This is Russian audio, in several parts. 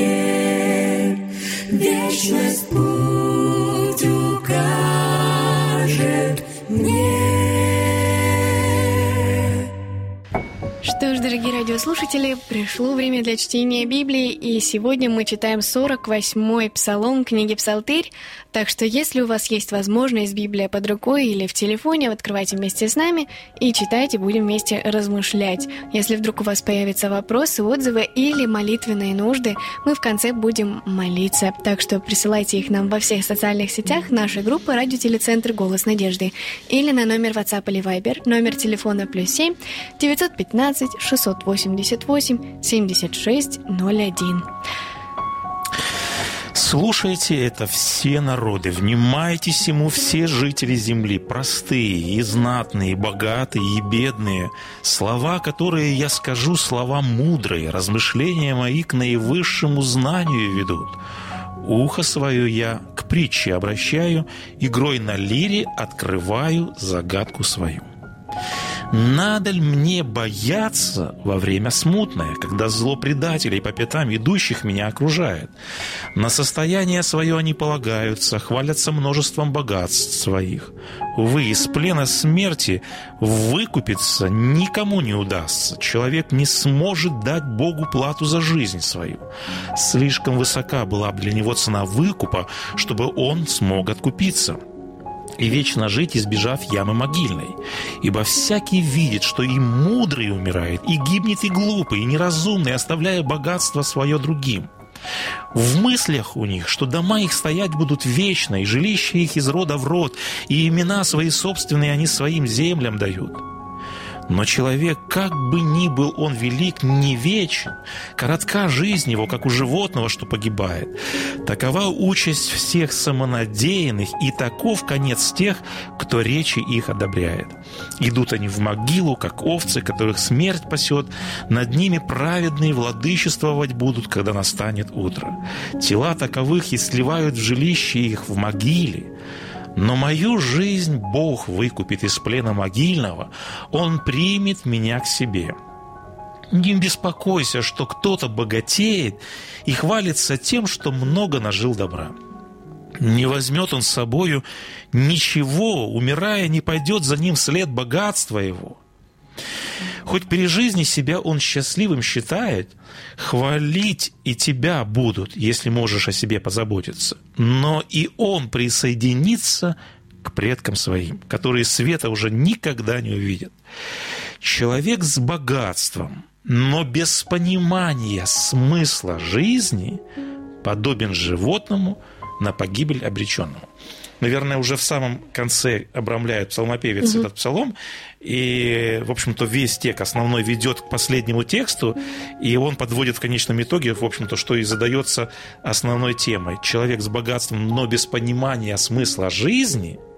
мне. Вечность путь радиослушатели, пришло время для чтения Библии, и сегодня мы читаем 48-й псалом книги «Псалтырь», так что если у вас есть возможность Библия под рукой или в телефоне, открывайте вместе с нами и читайте, будем вместе размышлять. Если вдруг у вас появятся вопросы, отзывы или молитвенные нужды, мы в конце будем молиться, так что присылайте их нам во всех социальных сетях нашей группы «Радиотелецентр Голос Надежды» или на номер WhatsApp или Viber, номер телефона плюс 7 915 688 76 01. Слушайте это все народы, внимайтесь ему все жители земли, простые и знатные, и богатые и бедные. Слова, которые я скажу, слова мудрые, размышления мои к наивысшему знанию ведут. Ухо свое я к притче обращаю, игрой на лире открываю загадку свою. Надо ли мне бояться во время смутное, когда зло предателей по пятам идущих меня окружает? На состояние свое они полагаются, хвалятся множеством богатств своих. Увы, из плена смерти выкупиться никому не удастся. Человек не сможет дать Богу плату за жизнь свою. Слишком высока была бы для него цена выкупа, чтобы он смог откупиться и вечно жить, избежав ямы могильной. Ибо всякий видит, что и мудрый умирает, и гибнет и глупый, и неразумный, оставляя богатство свое другим. В мыслях у них, что дома их стоять будут вечно, и жилища их из рода в род, и имена свои собственные они своим землям дают – но человек, как бы ни был он велик, не вечен. Коротка жизнь его, как у животного, что погибает. Такова участь всех самонадеянных, и таков конец тех, кто речи их одобряет. Идут они в могилу, как овцы, которых смерть пасет. Над ними праведные владычествовать будут, когда настанет утро. Тела таковых и сливают в жилище их в могиле. Но мою жизнь Бог выкупит из плена могильного, Он примет меня к себе. Не беспокойся, что кто-то богатеет и хвалится тем, что много нажил добра. Не возьмет он с собою ничего, умирая, не пойдет за ним след богатства его. Хоть при жизни себя он счастливым считает, хвалить и тебя будут, если можешь о себе позаботиться. Но и он присоединится к предкам своим, которые света уже никогда не увидят. Человек с богатством, но без понимания смысла жизни подобен животному, на погибель обреченному наверное, уже в самом конце обрамляет псалмопевец угу. этот псалом, и, в общем-то, весь текст основной ведет к последнему тексту, и он подводит в конечном итоге, в общем-то, что и задается основной темой. Человек с богатством, но без понимания смысла жизни –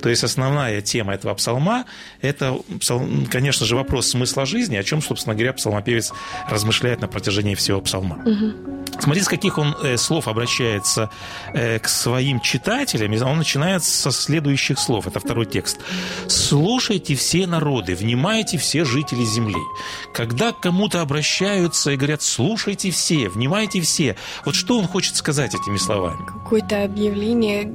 то есть основная тема этого псалма – это, конечно же, вопрос смысла жизни, о чем, собственно говоря, псалмопевец размышляет на протяжении всего псалма. Угу. Смотрите, с каких он э, слов обращается э, к своим читателям. Он начинает со следующих слов. Это второй текст. «Слушайте все народы, внимайте все жители земли». Когда к кому-то обращаются и говорят «слушайте все, внимайте все», вот что он хочет сказать этими словами? Какое-то объявление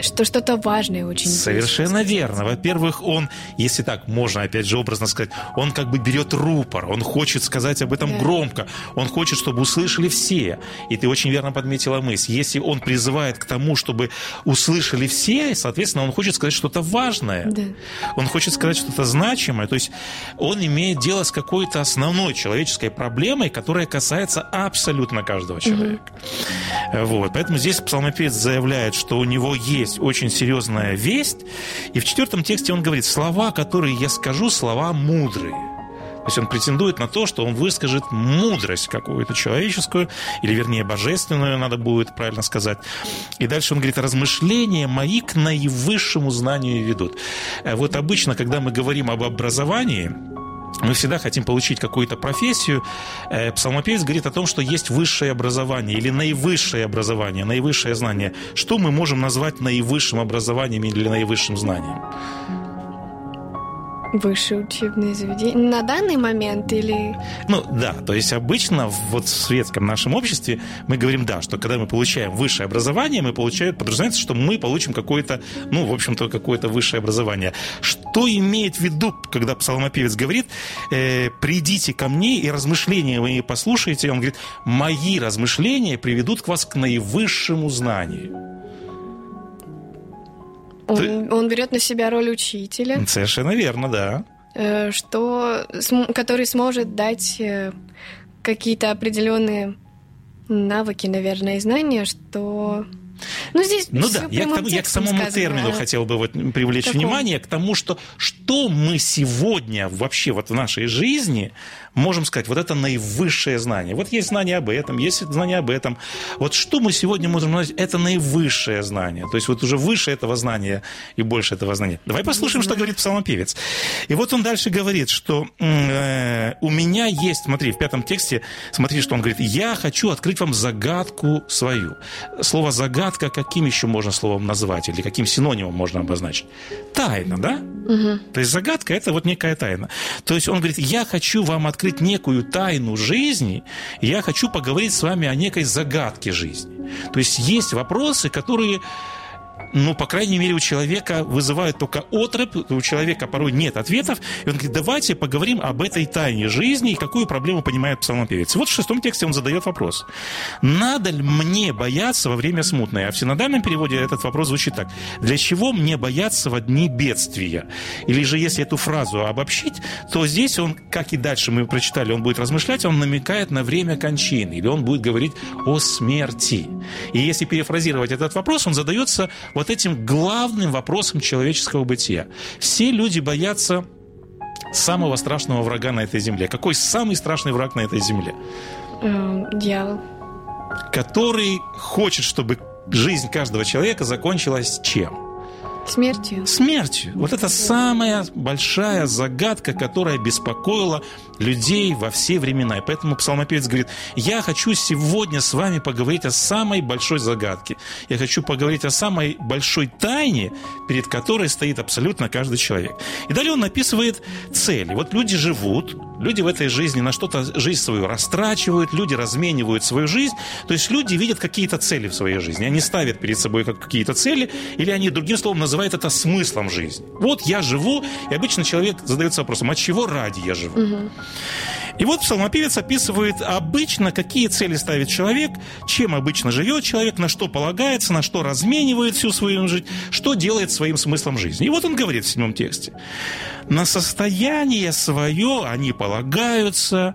что что-то важное очень. Совершенно верно. Во-первых, он, если так можно, опять же, образно сказать, он как бы берет рупор, он хочет сказать об этом да. громко, он хочет, чтобы услышали все. И ты очень верно подметила мысль. Если он призывает к тому, чтобы услышали все, соответственно, он хочет сказать что-то важное. Да. Он хочет сказать что-то значимое. То есть он имеет дело с какой-то основной человеческой проблемой, которая касается абсолютно каждого человека. Угу. Вот. Поэтому здесь псалмопевец заявляет, что у него есть есть очень серьезная весть. И в четвертом тексте он говорит, слова, которые я скажу, слова мудрые. То есть он претендует на то, что он выскажет мудрость какую-то человеческую, или вернее божественную, надо будет правильно сказать. И дальше он говорит, размышления мои к наивысшему знанию ведут. Э, вот обычно, когда мы говорим об образовании, мы всегда хотим получить какую-то профессию. Э, псалмопевец говорит о том, что есть высшее образование или наивысшее образование, наивысшее знание. Что мы можем назвать наивысшим образованием или наивысшим знанием? Высшее учебное заведение на данный момент или... Ну да, то есть обычно вот в светском нашем обществе мы говорим, да, что когда мы получаем высшее образование, мы получаем, подразумевается, что мы получим какое-то, ну, в общем-то, какое-то высшее образование. Что имеет в виду, когда псалмопевец говорит, э, придите ко мне и размышления мои послушайте, он говорит, мои размышления приведут к вас к наивысшему знанию. Он, Ты... он берет на себя роль учителя. Совершенно верно, да. Э, что, который сможет дать э, какие-то определенные навыки, наверное, и знания, что ну, здесь ну да, я к, тому, я к самому сказано, термину а... хотел бы вот привлечь Каком? внимание, к тому, что что мы сегодня вообще вот в нашей жизни можем сказать, вот это наивысшее знание. Вот есть знание об этом, есть знание об этом. Вот что мы сегодня можем назвать, это наивысшее знание. То есть вот уже выше этого знания и больше этого знания. Давай послушаем, что говорит псалмопевец. И вот он дальше говорит, что э, у меня есть, смотри, в пятом тексте, смотри, что он говорит, я хочу открыть вам загадку свою. Слово загадка каким еще можно словом назвать или каким синонимом можно обозначить? Тайна, да? Угу. То есть загадка это вот некая тайна. То есть он говорит, я хочу вам открыть открыть некую тайну жизни, я хочу поговорить с вами о некой загадке жизни. То есть есть вопросы, которые ну, по крайней мере, у человека вызывают только отрыв, у человека порой нет ответов, и он говорит, давайте поговорим об этой тайне жизни и какую проблему понимает псалмопевец. Вот в шестом тексте он задает вопрос. Надо ли мне бояться во время смутной? А в синодальном переводе этот вопрос звучит так. Для чего мне бояться в дни бедствия? Или же, если эту фразу обобщить, то здесь он, как и дальше мы прочитали, он будет размышлять, он намекает на время кончины, или он будет говорить о смерти. И если перефразировать этот вопрос, он задается вот этим главным вопросом человеческого бытия. Все люди боятся самого страшного врага на этой земле. Какой самый страшный враг на этой земле? Эм, дьявол. Который хочет, чтобы жизнь каждого человека закончилась чем? Смертью. Смертью. Вот это самая большая загадка, которая беспокоила людей во все времена. И поэтому псалмопевец говорит, я хочу сегодня с вами поговорить о самой большой загадке. Я хочу поговорить о самой большой тайне, перед которой стоит абсолютно каждый человек. И далее он написывает цели. Вот люди живут, люди в этой жизни на что-то жизнь свою растрачивают, люди разменивают свою жизнь. То есть люди видят какие-то цели в своей жизни. Они ставят перед собой какие-то цели, или они, другим словом, называют это смыслом жизни. Вот я живу, и обычно человек задается вопросом, от чего ради я живу? Угу. И вот псалмопевец описывает обычно, какие цели ставит человек, чем обычно живет человек, на что полагается, на что разменивает всю свою жизнь, что делает своим смыслом жизни. И вот он говорит в седьмом тексте. На состояние свое они полагаются.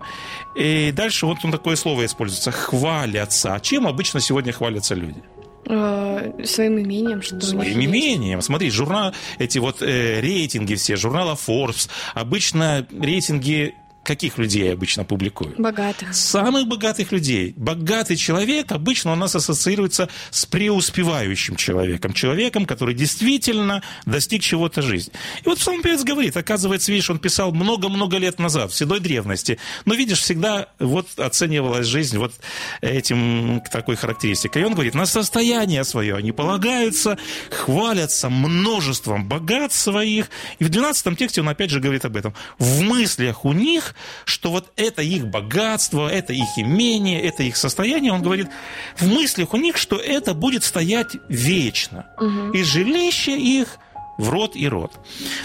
И дальше вот он такое слово используется. Хвалятся. А чем обычно сегодня хвалятся люди? Э, своим имением, что Своим имением. Смотри, журнал, эти вот э, рейтинги все, журнала Forbes, обычно рейтинги каких людей обычно публикуют? Богатых. Самых богатых людей. Богатый человек обычно у нас ассоциируется с преуспевающим человеком. Человеком, который действительно достиг чего-то жизни. И вот Псалом Певец говорит, оказывается, видишь, он писал много-много лет назад, в седой древности. Но, видишь, всегда вот оценивалась жизнь вот этим такой характеристикой. И он говорит, на состояние свое они полагаются, хвалятся множеством богат своих. И в 12 тексте он опять же говорит об этом. В мыслях у них что вот это их богатство, это их имение, это их состояние, он говорит, в мыслях у них, что это будет стоять вечно. Угу. И жилище их в род и род.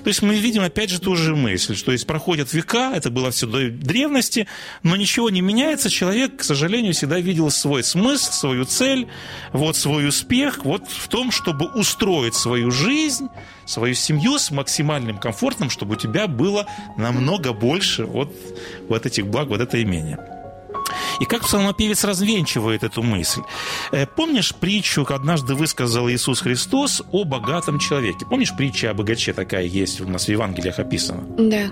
То есть мы видим опять же ту же мысль, что есть проходят века, это было все до древности, но ничего не меняется, человек, к сожалению, всегда видел свой смысл, свою цель, вот свой успех, вот в том, чтобы устроить свою жизнь, свою семью с максимальным комфортом, чтобы у тебя было намного больше вот, вот этих благ, вот это имение. И как псалмопевец развенчивает эту мысль? Э, помнишь притчу, однажды высказал Иисус Христос о богатом человеке? Помнишь притча о богаче такая есть у нас в Евангелиях описана? Да.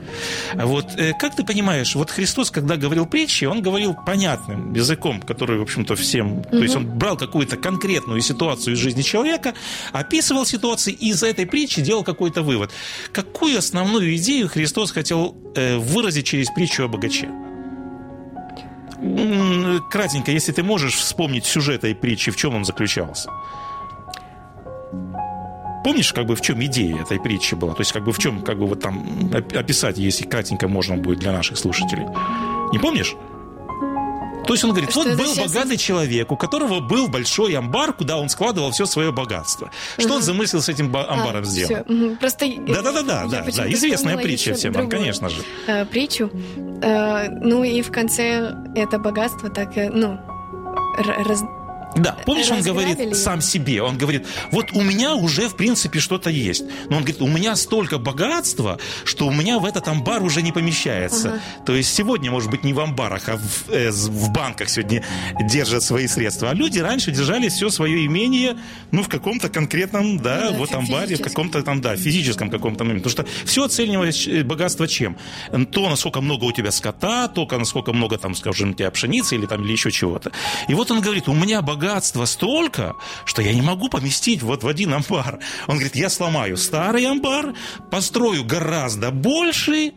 Вот э, как ты понимаешь, вот Христос, когда говорил притчи, он говорил понятным языком, который, в общем-то, всем... Угу. То есть он брал какую-то конкретную ситуацию из жизни человека, описывал ситуации и из этой притчи делал какой-то вывод. Какую основную идею Христос хотел э, выразить через притчу о богаче? Кратенько, если ты можешь вспомнить сюжет этой притчи, в чем он заключался? Помнишь, как бы в чем идея этой притчи была? То есть, как бы в чем, как бы вот там описать, если кратенько можно будет для наших слушателей? Не помнишь? То есть он говорит, что вот был сейчас... богатый человек, у которого был большой амбар, куда он складывал все свое богатство. Что угу. он замыслил с этим амбаром а, сделать? Угу. Просто да-да-да, да, да, известная притча всем вам, конечно же. Э, притчу. Э, ну и в конце это богатство так, э, ну, раз, да, помнишь, он говорит сам себе, он говорит, вот у меня уже, в принципе, что-то есть. Но он говорит, у меня столько богатства, что у меня в этот амбар уже не помещается. Ага. То есть сегодня, может быть, не в амбарах, а в, э, в банках сегодня держат свои средства. А люди раньше держали все свое имение, ну, в каком-то конкретном, да, ну, да вот амбаре, в каком-то там, да, физическом каком-то моменте. Потому что все оценивалось э, богатство чем? То, насколько много у тебя скота, то, насколько много там, скажем, у тебя пшеницы или там или еще чего-то. И вот он говорит, у меня богатство богатства столько, что я не могу поместить вот в один амбар. Он говорит, я сломаю старый амбар, построю гораздо больший,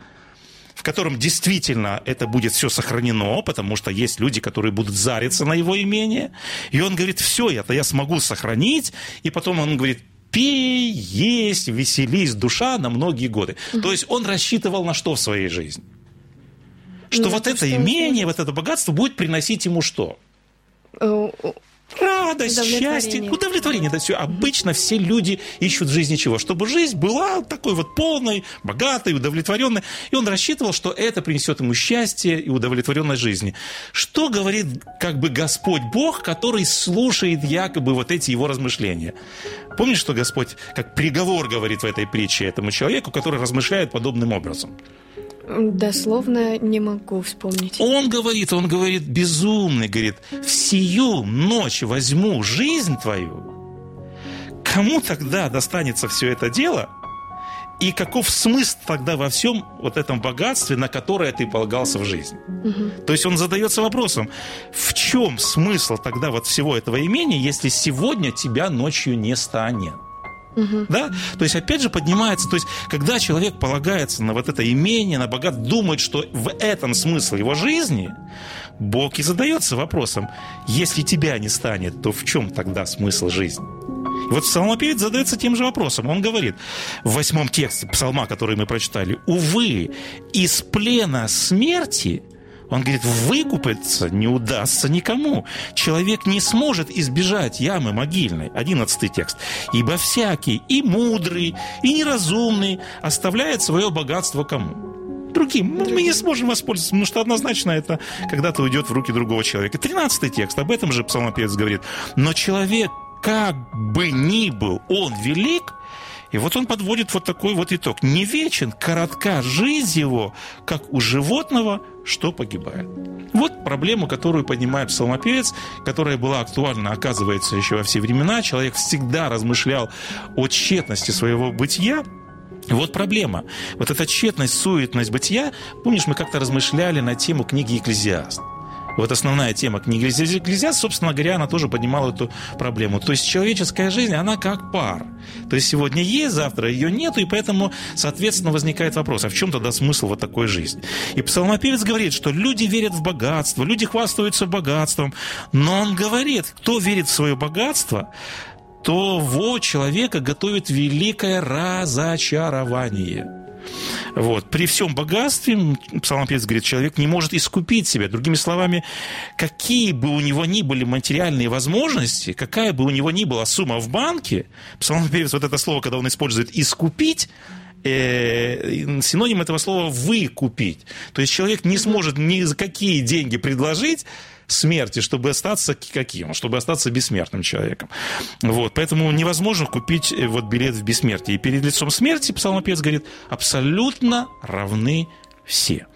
в котором действительно это будет все сохранено, потому что есть люди, которые будут зариться на его имение. И он говорит, все это я смогу сохранить. И потом он говорит, пей, есть, веселись, душа на многие годы. Угу. То есть он рассчитывал на что в своей жизни? Что ну, вот это имение, вот это богатство будет приносить ему что? Радость, счастье, удовлетворение. Это все. Обычно все люди ищут в жизни чего? Чтобы жизнь была такой вот полной, богатой, удовлетворенной. И он рассчитывал, что это принесет ему счастье и удовлетворенность жизни. Что говорит как бы Господь Бог, который слушает якобы вот эти его размышления? Помнишь, что Господь как приговор говорит в этой притче этому человеку, который размышляет подобным образом? Дословно не могу вспомнить. Он говорит, он говорит, безумный, говорит, в сию ночь возьму жизнь твою. Кому тогда достанется все это дело? И каков смысл тогда во всем вот этом богатстве, на которое ты полагался в жизни? Угу. То есть он задается вопросом, в чем смысл тогда вот всего этого имения, если сегодня тебя ночью не станет? Угу. Да? То есть, опять же, поднимается, то есть, когда человек полагается на вот это имение, на богат, думает, что в этом смысл его жизни, Бог и задается вопросом, если тебя не станет, то в чем тогда смысл жизни? И вот псалмопевец задается тем же вопросом. Он говорит в восьмом тексте псалма, который мы прочитали, «Увы, из плена смерти – он говорит, выкупиться не удастся никому. Человек не сможет избежать ямы могильной. Одиннадцатый текст. Ибо всякий, и мудрый, и неразумный, оставляет свое богатство кому? другим. Ну, мы не сможем воспользоваться, потому что однозначно это когда-то уйдет в руки другого человека. Тринадцатый текст, об этом же псалмопевец говорит. Но человек, как бы ни был он велик, И вот он подводит вот такой вот итог. Не вечен, коротка жизнь его, как у животного, что погибает. Вот проблему, которую поднимает псалмопевец, которая была актуальна, оказывается, еще во все времена. Человек всегда размышлял о тщетности своего бытия, вот проблема. Вот эта тщетность, суетность бытия. Помнишь, мы как-то размышляли на тему книги «Экклезиаст». Вот основная тема книги «Экклезиаст», собственно говоря, она тоже поднимала эту проблему. То есть человеческая жизнь, она как пар. То есть сегодня есть, завтра ее нету, и поэтому, соответственно, возникает вопрос, а в чем тогда смысл вот такой жизни? И псалмопевец говорит, что люди верят в богатство, люди хвастаются богатством, но он говорит, кто верит в свое богатство, то во человека готовит великое разочарование. Вот. При всем богатстве, псалмопевец говорит, человек не может искупить себя. Другими словами, какие бы у него ни были материальные возможности, какая бы у него ни была сумма в банке, псалмопевец, вот это слово, когда он использует «искупить», э, синоним этого слова «выкупить». То есть человек не сможет ни за какие деньги предложить, смерти, чтобы остаться каким? Чтобы остаться бессмертным человеком. Вот, поэтому невозможно купить э, вот билет в бессмертие. И перед лицом смерти, псалмопевец говорит, абсолютно равны все.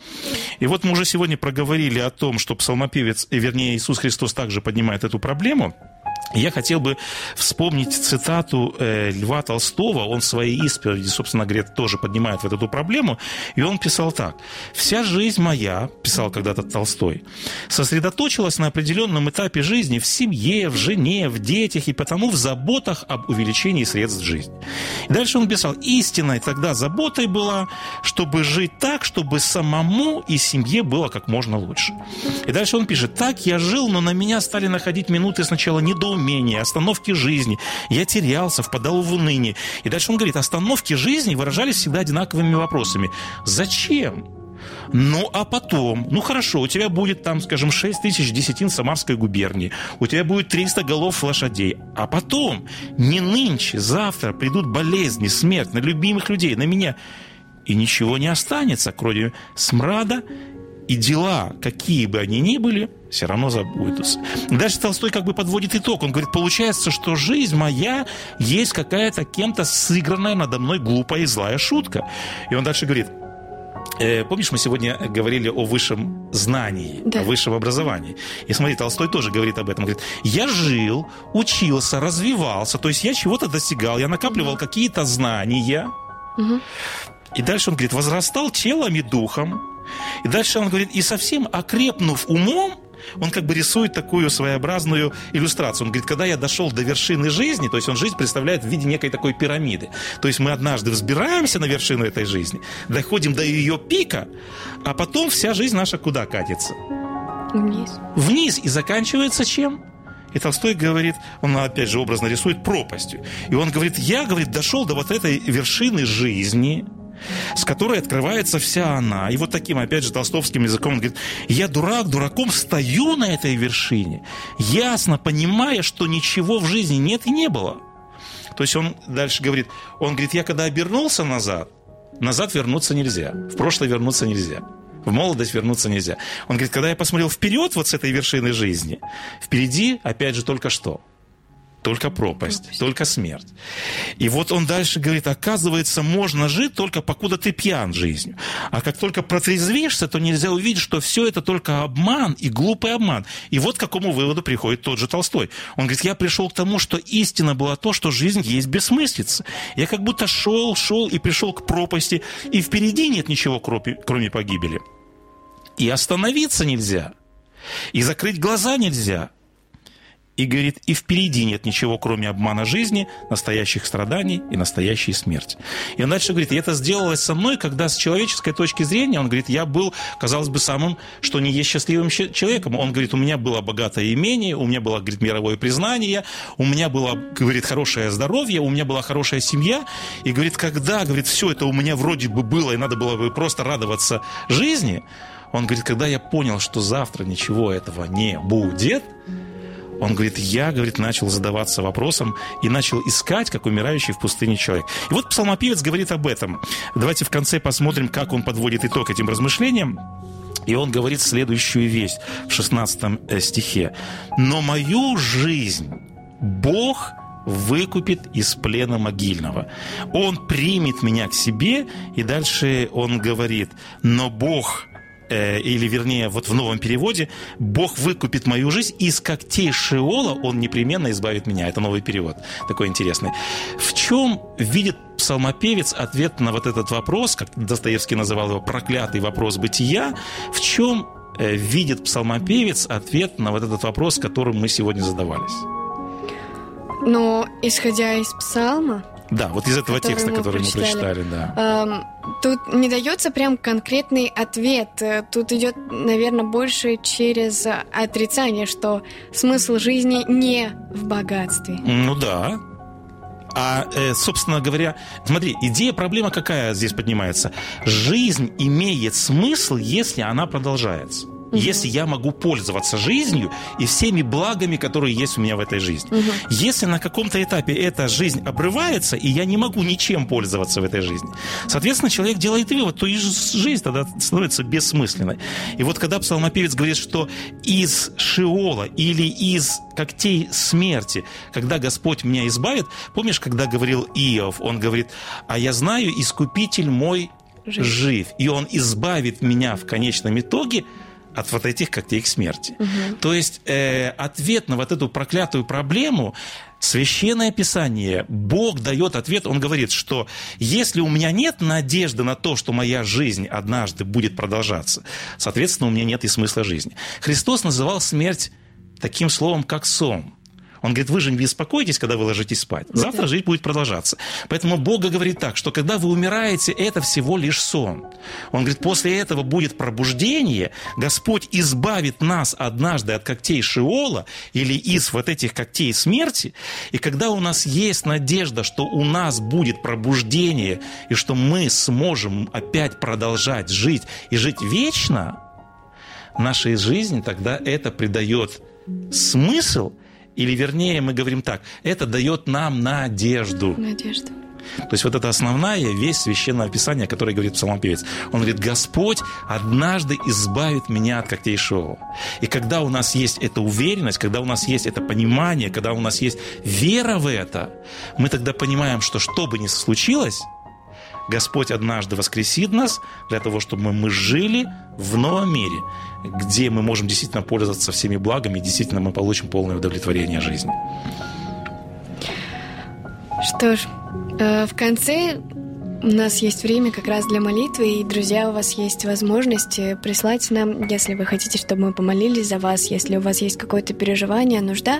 И вот мы уже сегодня проговорили о том, что псалмопевец, э, вернее, Иисус Христос также поднимает эту проблему – я хотел бы вспомнить цитату э, Льва Толстого. Он в своей исповеди, собственно говоря, тоже поднимает вот эту проблему. И он писал так. «Вся жизнь моя, — писал когда-то Толстой, — сосредоточилась на определенном этапе жизни в семье, в жене, в детях и потому в заботах об увеличении средств жизни». И дальше он писал. «Истинной тогда заботой была, чтобы жить так, чтобы самому и семье было как можно лучше». И дальше он пишет. «Так я жил, но на меня стали находить минуты сначала недоумения, недоумения, остановки жизни. Я терялся, впадал в уныние. И дальше он говорит, остановки жизни выражались всегда одинаковыми вопросами. Зачем? Ну, а потом, ну хорошо, у тебя будет там, скажем, 6 тысяч десятин Самарской губернии, у тебя будет 300 голов лошадей, а потом, не нынче, завтра придут болезни, смерть на любимых людей, на меня, и ничего не останется, кроме смрада и дела, какие бы они ни были, все равно забудутся. Дальше Толстой как бы подводит итог. Он говорит, получается, что жизнь моя есть какая-то кем-то сыгранная надо мной глупая и злая шутка. И он дальше говорит, э, Помнишь, мы сегодня говорили о высшем знании, да. о высшем образовании. И смотри, Толстой тоже говорит об этом. Говорит, я жил, учился, развивался, то есть я чего-то достигал, я накапливал какие-то знания. Угу. И дальше он говорит, возрастал телом и духом, и дальше он говорит, и совсем окрепнув умом, он как бы рисует такую своеобразную иллюстрацию. Он говорит, когда я дошел до вершины жизни, то есть он жизнь представляет в виде некой такой пирамиды. То есть мы однажды взбираемся на вершину этой жизни, доходим до ее пика, а потом вся жизнь наша куда катится? Вниз. Вниз. И заканчивается чем? И Толстой говорит, он опять же образно рисует пропастью. И он говорит, я, говорит, дошел до вот этой вершины жизни, с которой открывается вся она. И вот таким, опять же, толстовским языком он говорит, я дурак, дураком стою на этой вершине, ясно понимая, что ничего в жизни нет и не было. То есть он дальше говорит, он говорит, я когда обернулся назад, назад вернуться нельзя, в прошлое вернуться нельзя. В молодость вернуться нельзя. Он говорит, когда я посмотрел вперед вот с этой вершины жизни, впереди, опять же, только что – только пропасть, пропасть, только смерть. И вот он дальше говорит, оказывается, можно жить только покуда ты пьян жизнью. А как только протрезвишься, то нельзя увидеть, что все это только обман и глупый обман. И вот к какому выводу приходит тот же Толстой. Он говорит, я пришел к тому, что истина была то, что жизнь есть бессмыслица. Я как будто шел, шел и пришел к пропасти, и впереди нет ничего, кроме погибели. И остановиться нельзя. И закрыть глаза нельзя и говорит, и впереди нет ничего, кроме обмана жизни, настоящих страданий и настоящей смерти. И он дальше говорит, и это сделалось со мной, когда с человеческой точки зрения, он говорит, я был, казалось бы, самым, что не есть счастливым человеком. Он говорит, у меня было богатое имение, у меня было, говорит, мировое признание, у меня было, говорит, хорошее здоровье, у меня была хорошая семья. И говорит, когда, говорит, все это у меня вроде бы было, и надо было бы просто радоваться жизни, он говорит, когда я понял, что завтра ничего этого не будет, он говорит, я, говорит, начал задаваться вопросом и начал искать, как умирающий в пустыне человек. И вот псалмопевец говорит об этом. Давайте в конце посмотрим, как он подводит итог этим размышлениям. И он говорит следующую вещь в 16 э, стихе. «Но мою жизнь Бог выкупит из плена могильного. Он примет меня к себе, и дальше он говорит, но Бог э, или вернее, вот в новом переводе, Бог выкупит мою жизнь, из когтей Шиола Он непременно избавит меня. Это новый перевод, такой интересный. В чем видит псалмопевец ответ на вот этот вопрос, как Достоевский называл его проклятый вопрос бытия, в чем э, видит псалмопевец ответ на вот этот вопрос, которым мы сегодня задавались? Но исходя из псалма, да, вот из этого который текста, мы который мы прочитали, да. тут не дается прям конкретный ответ. Э, Тут идет, наверное, больше через отрицание, что смысл жизни не в богатстве. Ну да. А, э, собственно говоря, смотри, идея, проблема какая здесь поднимается? Жизнь имеет смысл, если она продолжается. Если я могу пользоваться жизнью и всеми благами, которые есть у меня в этой жизни. Если на каком-то этапе эта жизнь обрывается, и я не могу ничем пользоваться в этой жизни, соответственно, человек делает вывод, то и жизнь тогда становится бессмысленной. И вот когда псалмопевец говорит, что из Шиола или из когтей смерти, когда Господь меня избавит, помнишь, когда говорил Иов, он говорит, а я знаю, искупитель мой Жив. жив, и он избавит меня в конечном итоге от вот этих когтей к смерти. То есть э, ответ на вот эту проклятую проблему Священное Писание, Бог дает ответ, Он говорит, что если у меня нет надежды на то, что моя жизнь однажды будет продолжаться, соответственно, у меня нет и смысла жизни. Христос называл смерть таким словом, как сон. Он говорит, вы же не беспокойтесь, когда вы ложитесь спать. Завтра жизнь будет продолжаться. Поэтому Бог говорит так, что когда вы умираете, это всего лишь сон. Он говорит, после этого будет пробуждение, Господь избавит нас однажды от когтей Шиола или из вот этих когтей смерти, и когда у нас есть надежда, что у нас будет пробуждение, и что мы сможем опять продолжать жить и жить вечно, нашей жизни тогда это придает смысл, или вернее мы говорим так, это дает нам надежду. Надежда. То есть вот это основная вещь священного писания, которое говорит псалмопевец. Он говорит, Господь однажды избавит меня от когтей Шиола. И когда у нас есть эта уверенность, когда у нас есть это понимание, когда у нас есть вера в это, мы тогда понимаем, что что бы ни случилось, Господь однажды воскресит нас для того, чтобы мы жили в новом мире, где мы можем действительно пользоваться всеми благами, и действительно мы получим полное удовлетворение жизни. Что ж, э, в конце у нас есть время как раз для молитвы, и, друзья, у вас есть возможность э, прислать нам, если вы хотите, чтобы мы помолились за вас, если у вас есть какое-то переживание, нужда,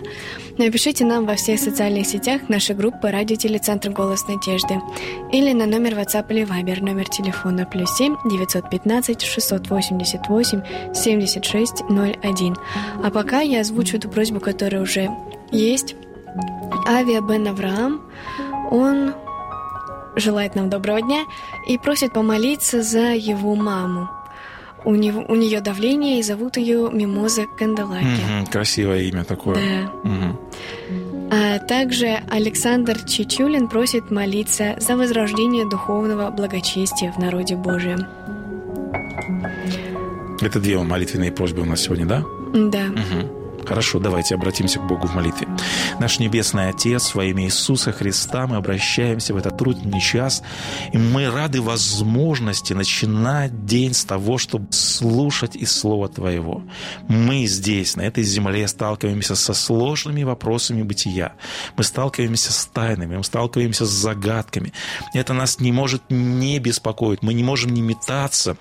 напишите нам во всех социальных сетях нашей группы «Радио Телецентр Голос Надежды» или на номер WhatsApp или Viber, номер телефона плюс 7 915 688 76 01. А пока я озвучу эту просьбу, которая уже есть. Авиа Бен Авраам, он желает нам доброго дня и просит помолиться за его маму. У, него, у нее давление, и зовут ее Мимоза Канделаки. Мгм, красивое имя такое. Да. Мгм. А также Александр Чичулин просит молиться за возрождение духовного благочестия в народе Божьем. Это две молитвенные просьбы у нас сегодня, да? Да. Мгм. Хорошо, давайте обратимся к Богу в молитве. Наш Небесный Отец, во имя Иисуса Христа мы обращаемся в этот трудный час, и мы рады возможности начинать день с того, чтобы слушать из Слова Твоего. Мы здесь, на этой земле, сталкиваемся со сложными вопросами бытия. Мы сталкиваемся с тайнами, мы сталкиваемся с загадками. Это нас не может не беспокоить. Мы не можем не метаться,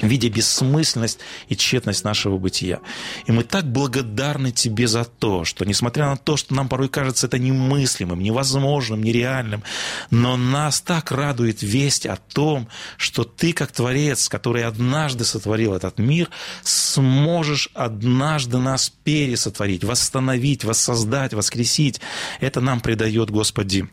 видя бессмысленность и тщетность нашего бытия. И мы так благодарны Тебе за то, что, несмотря на то, что нам порой кажется это немыслимым, невозможным, нереальным, но нас так радует весть о том, что Ты, как Творец, который однажды сотворил этот мир, сможешь однажды нас пересотворить, восстановить, воссоздать, воскресить. Это нам придает, Господи,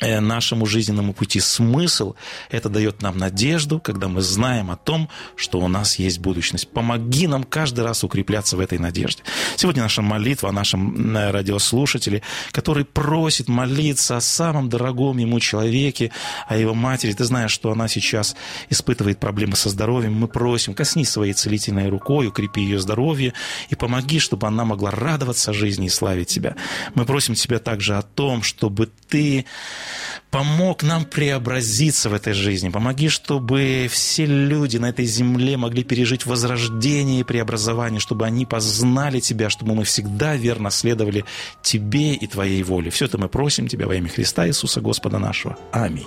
нашему жизненному пути смысл, это дает нам надежду, когда мы знаем о том, что у нас есть будущность. Помоги нам каждый раз укрепляться в этой надежде. Сегодня наша молитва о нашем э, радиослушателе, который просит молиться о самом дорогом ему человеке, о его матери. Ты знаешь, что она сейчас испытывает проблемы со здоровьем. Мы просим, коснись своей целительной рукой, укрепи ее здоровье и помоги, чтобы она могла радоваться жизни и славить тебя. Мы просим тебя также о том, чтобы ты помог нам преобразиться в этой жизни. Помоги, чтобы все люди на этой земле могли пережить возрождение и преобразование, чтобы они познали Тебя, чтобы мы всегда верно следовали Тебе и Твоей воле. Все это мы просим Тебя во имя Христа Иисуса Господа нашего. Аминь.